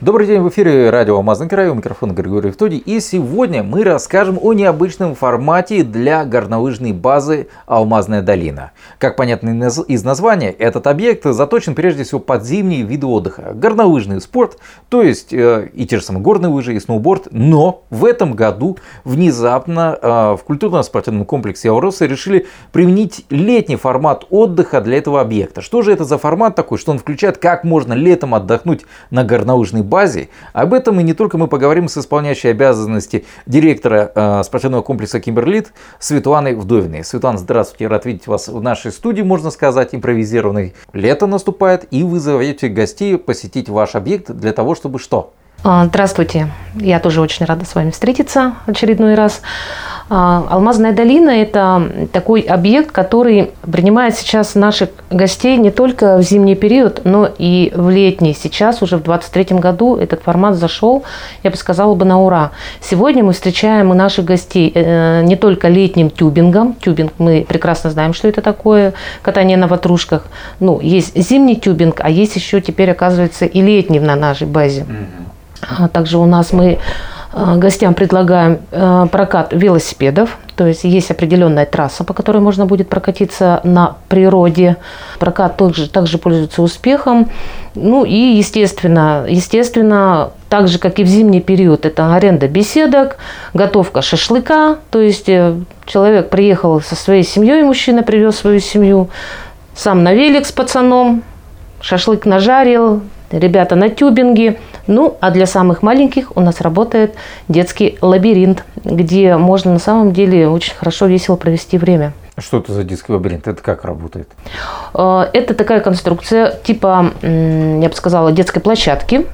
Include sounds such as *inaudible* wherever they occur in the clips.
Добрый день, в эфире радио «Алмазный край», у микрофона Григорий Втоди. И сегодня мы расскажем о необычном формате для горнолыжной базы «Алмазная долина». Как понятно из названия, этот объект заточен прежде всего под зимние виды отдыха. Горнолыжный спорт, то есть э, и те же самые горные лыжи, и сноуборд. Но в этом году внезапно э, в культурно-спортивном комплексе «Ауроса» решили применить летний формат отдыха для этого объекта. Что же это за формат такой, что он включает, как можно летом отдохнуть на горнолыжной базе базе. Об этом и не только мы поговорим с исполняющей обязанности директора э, спортивного комплекса Кимберлит Светланой Вдовиной. Светлана, здравствуйте, рад видеть вас в нашей студии, можно сказать, импровизированной. Лето наступает, и вы зовете гостей посетить ваш объект для того, чтобы что? А, здравствуйте, я тоже очень рада с вами встретиться очередной раз. А, Алмазная долина – это такой объект, который принимает сейчас наших гостей не только в зимний период, но и в летний. Сейчас уже в 2023 году этот формат зашел, я бы сказала бы, на ура. Сегодня мы встречаем наших гостей э, не только летним тюбингом. Тюбинг мы прекрасно знаем, что это такое, катание на ватрушках. Ну, есть зимний тюбинг, а есть еще теперь, оказывается, и летний на нашей базе. А также у нас мы гостям предлагаем э, прокат велосипедов, то есть есть определенная трасса, по которой можно будет прокатиться на природе. Прокат также, также пользуется успехом. Ну и, естественно, естественно, так же, как и в зимний период, это аренда беседок, готовка шашлыка. То есть э, человек приехал со своей семьей, мужчина привез свою семью, сам на велик с пацаном, шашлык нажарил, ребята на тюбинге. Ну, а для самых маленьких у нас работает детский лабиринт, где можно на самом деле очень хорошо, весело провести время. Что это за детский лабиринт? Это как работает? Э, это такая конструкция типа, я бы сказала, детской площадки.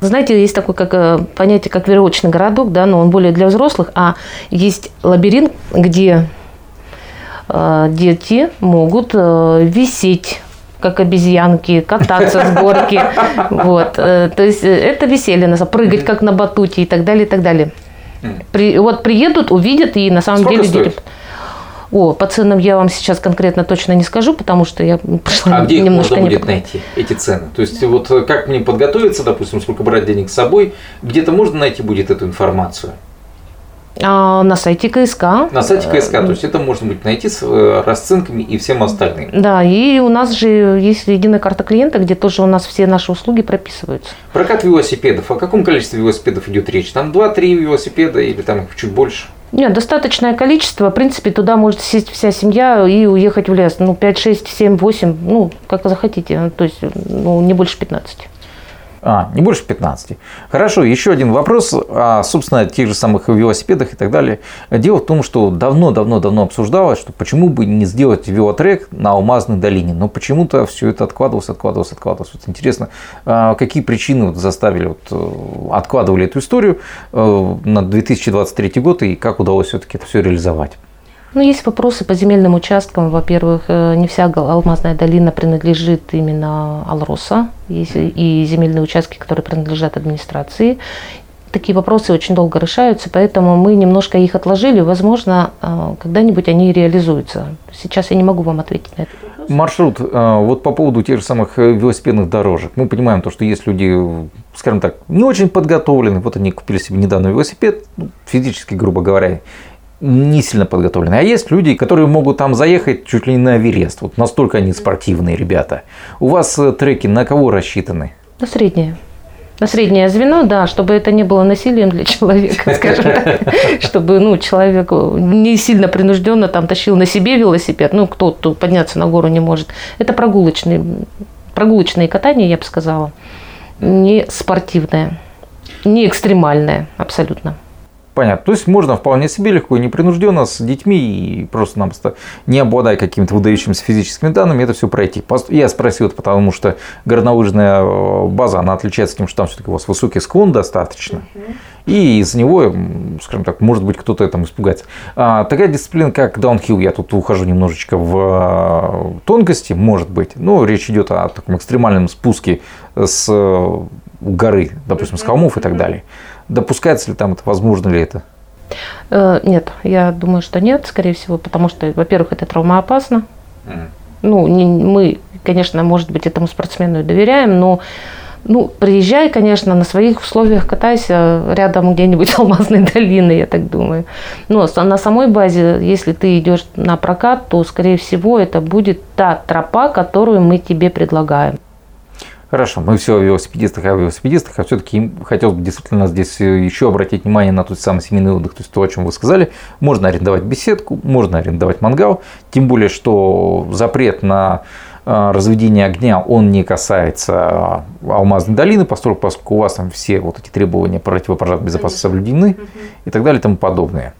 Знаете, есть такое как, э, понятие, как веревочный городок, да, но он более для взрослых, а есть лабиринт, где э, дети могут висеть как обезьянки, кататься с горки. Вот. Э, то есть э, это веселье, прыгать как на батуте и так далее, и так далее. При, вот приедут, увидят и на самом Сколько деле... Стоит? О, по ценам я вам сейчас конкретно точно не скажу, потому что я пошла А где их можно будет найти, эти цены? То есть вот э, как мне подготовиться, допустим, сколько брать денег с собой, где-то можно найти будет эту информацию? А, на сайте КСК. На сайте КСК, то есть это можно будет найти с э, расценками и всем остальным. Да, и у нас же есть единая карта клиента, где тоже у нас все наши услуги прописываются. Прокат велосипедов. О каком количестве велосипедов идет речь? Там 2-3 велосипеда или там чуть больше? Нет, достаточное количество. В принципе, туда может сесть вся семья и уехать в лес. Ну, 5, 6, 7, 8, ну, как захотите. То есть, ну, не больше 15. А, не больше 15. Хорошо, еще один вопрос о, собственно, тех же самых велосипедах и так далее. Дело в том, что давно-давно-давно обсуждалось, что почему бы не сделать велотрек на Алмазной долине, но почему-то все это откладывалось, откладывалось, откладывалось. Вот интересно, а какие причины вот заставили, вот, э, откладывали эту историю э, на 2023 год и как удалось все-таки это все реализовать? Ну, есть вопросы по земельным участкам. Во-первых, э, не вся Алмазная долина принадлежит именно Алроса. Есть и земельные участки, которые принадлежат администрации. Такие вопросы очень долго решаются, поэтому мы немножко их отложили. Возможно, э, когда-нибудь они реализуются. Сейчас я не могу вам ответить на это. Маршрут, э, вот по поводу тех же самых велосипедных дорожек. Мы понимаем то, что есть люди, скажем так, не очень подготовлены. Вот они купили себе недавно велосипед, ну, физически, грубо говоря, не сильно подготовленные. А есть люди, которые могут там заехать чуть ли не на Эверест. Вот настолько они спортивные ребята. У вас э, треки на кого рассчитаны? На среднее. На среднее звено, да, чтобы это не было насилием для *laughs* человека, скажем так. Чтобы ну, человек не сильно принужденно там тащил на себе велосипед. Ну, кто-то подняться на гору не может. Это прогулочные, прогулочные катания, я бы сказала. Не спортивное, не экстремальное абсолютно. Понятно. То есть можно вполне себе легко и непринужденно с детьми и просто-напросто не обладая какими-то выдающимися физическими данными это все пройти. Я спросил это потому, что горнолыжная э, база, она отличается тем, что там все-таки у вас высокий склон достаточно. И из него, скажем так, может быть, кто-то этому испугается. А, такая дисциплина, как даунхилл, я тут ухожу немножечко в э, тонкости, может быть. Но речь идет о таком экстремальном спуске с горы, допустим, с холмов и так далее. Допускается ли там это, возможно ли это? Э, Нет, я думаю, что нет, скорее всего, потому что, во-первых, это травмоопасно. Ну, не- мы, конечно, может быть, этому спортсмену и доверяем, но ну, приезжай, конечно, на своих условиях катайся рядом где-нибудь *laughs* Алмазной долины, я так думаю. Но на самой базе, если ты идешь на прокат, то, скорее всего, это будет та тропа, которую мы тебе предлагаем. Хорошо, мы все о велосипедистах, о велосипедистах, а все-таки хотелось бы действительно здесь еще обратить внимание на тот самый семейный отдых, то есть то, о чем вы сказали. Можно арендовать беседку, можно арендовать мангал, тем более, что запрет на э, разведение огня, он не касается э, Алмазной долины, поскольку, поскольку у вас там все вот эти требования противопожарной безопасности соблюдены и так далее и тому подобное.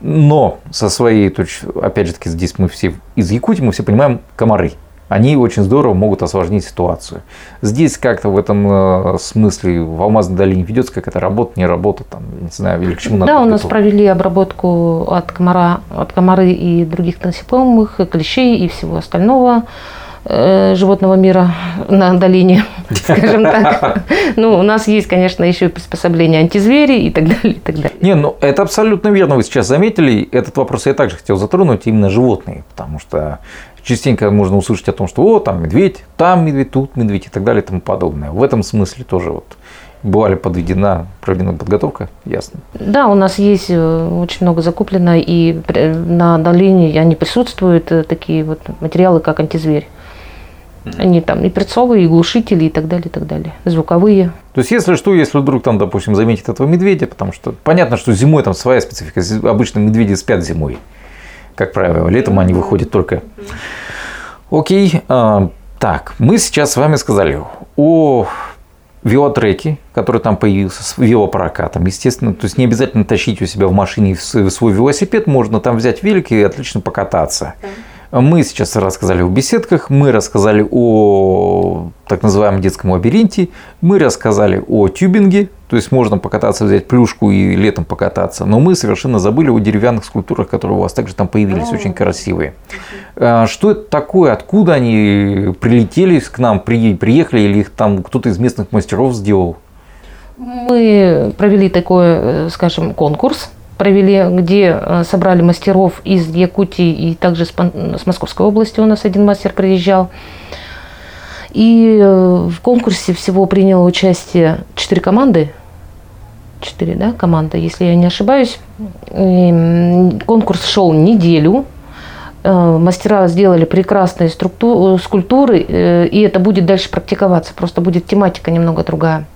Но со своей точки, опять же таки, здесь мы все из Якутии, мы все понимаем комары они очень здорово могут осложнить ситуацию. Здесь как-то в этом э, смысле в Алмазной долине ведется какая-то работа, не работа, там, не знаю, или к чему надо Да, у нас провели обработку от комара, от комары и других насекомых, и клещей и всего остального э, животного мира на долине, *laughs* скажем так. *laughs* Ну, у нас есть, конечно, еще и приспособления антизвери и так далее, и так далее. Не, ну это абсолютно верно, вы сейчас заметили. Этот вопрос я также хотел затронуть, именно животные, потому что частенько можно услышать о том, что о, там медведь, там медведь, тут медведь и так далее и тому подобное. В этом смысле тоже вот бывали подведена, проведена подготовка, ясно. Да, у нас есть э, очень много закуплено, и при- на долине они присутствуют, э, такие вот материалы, как антизверь. Они там и перцовые, и глушители, и так далее, и так далее. Звуковые. То есть, если что, если вдруг там, допустим, заметит этого медведя, потому что понятно, что зимой там своя специфика. Обычно медведи спят зимой, как правило. Летом они выходят только. Окей. а, Так, мы сейчас с вами сказали о велотреке, который там появился, с велопрокатом. Естественно, то есть не обязательно тащить у себя в машине свой велосипед, можно там взять велик и отлично покататься. Мы сейчас рассказали о беседках, мы рассказали о так называемом детском лабиринте, мы рассказали о тюбинге, то есть можно покататься, взять плюшку и летом покататься, но мы совершенно забыли о деревянных скульптурах, которые у вас также там появились, очень красивые. А, Что это такое, откуда они прилетели к нам, при- приехали или их там кто-то из местных мастеров сделал? Мы провели такой, э, скажем, конкурс, провели, где э, собрали мастеров из Якутии и также с Московской области у нас один мастер приезжал. И э, в конкурсе всего приняло участие четыре команды. Четыре, да, команда, если я не ошибаюсь. И, м, Конкурс шел неделю. Э, Мастера сделали прекрасные структу- э, скульптуры, и это будет дальше практиковаться. Просто будет тематика немного другая.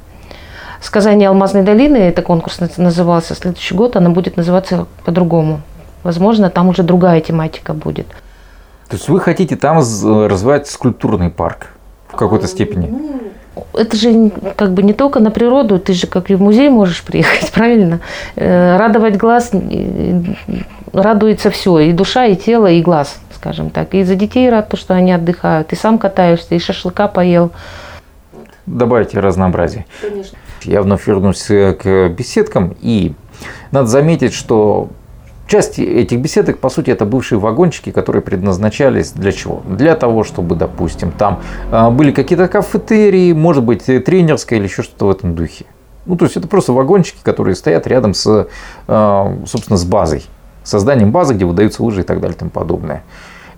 Сказание Алмазной долины, это конкурс наз- назывался, следующий год она будет называться по-другому. Возможно, там уже другая тематика будет. То есть вы хотите там развивать скульптурный парк в какой-то степени? Это же как бы не только на природу, ты же как и в музей можешь приехать, *laughs* правильно? Э, Радовать глаз, радуется все, и душа, и тело, и глаз, скажем так. И за детей рад, то, что они отдыхают, и сам катаешься, и шашлыка поел. Добавите разнообразие. Я вновь вернусь к беседкам, и надо заметить, что часть этих беседок, по сути, это бывшие вагончики, которые предназначались для чего? Для того, чтобы, допустим, там э, были какие-то кафетерии, может быть, э, тренерская или еще что-то в этом духе. Ну, то есть это просто вагончики, которые стоят рядом с, э, собственно, с базой, созданием базы, где выдаются лыжи и так далее и тому подобное.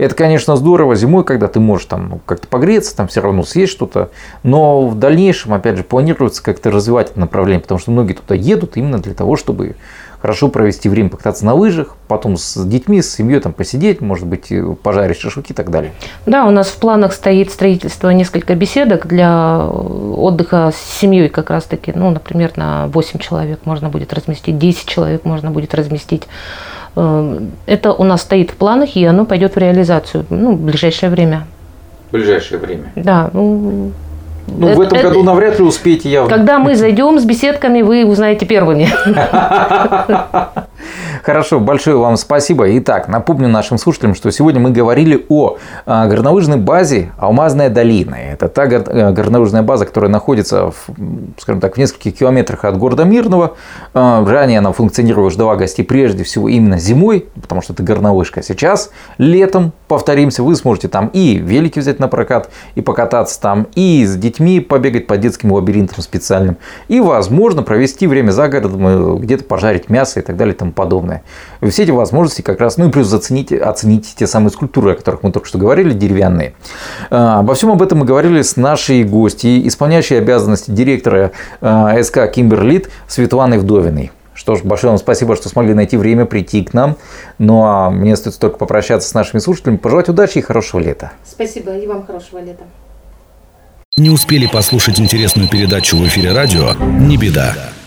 Это, конечно, здорово зимой, когда ты можешь там как-то погреться, там все равно съесть что-то. Но в дальнейшем, опять же, планируется как-то развивать это направление, потому что многие туда едут именно для того, чтобы хорошо провести время, покататься на лыжах, потом с детьми, с семьей там посидеть, может быть, пожарить шашлыки и так далее. Да, у нас в планах стоит строительство несколько беседок для отдыха с семьей как раз-таки. Ну, например, на 8 человек можно будет разместить, 10 человек можно будет разместить. Э, Это у нас стоит в планах, и оно пойдет в реализацию ну, в ближайшее время. В ближайшее время. Да, ну, Ну, в Это- этом это- году навряд ли успеете явно. когда мы *laughs* зайдем с беседками, вы узнаете первыми. *laughs* Хорошо, большое вам спасибо. Итак, напомню нашим слушателям, что сегодня мы говорили о а, горнолыжной базе Алмазная долина. Это та э, горнолыжная база, которая находится, в, скажем так, в нескольких километрах от города Мирного. А, Ранее она функционировала, ждала гостей прежде всего именно зимой, потому что это горнолыжка. Сейчас летом повторимся, вы сможете там и велики взять на прокат, и покататься там, и с детьми побегать по детским лабиринтам специальным, и, возможно, провести время за городом, э, где-то пожарить мясо и так далее и тому подобное. Все эти возможности как раз, ну и плюс оценить, оценить те самые скульптуры, о которых мы только что говорили, деревянные. А, обо всем об этом мы говорили с нашей гостьей, исполняющей обязанности директора а, СК Кимберлит Светланой Вдовиной. Что ж, большое вам спасибо, что смогли найти время прийти к нам. Ну а мне остается только попрощаться с нашими слушателями, пожелать удачи и хорошего лета. Спасибо, и вам хорошего лета. Не успели послушать интересную передачу в эфире радио? Не беда.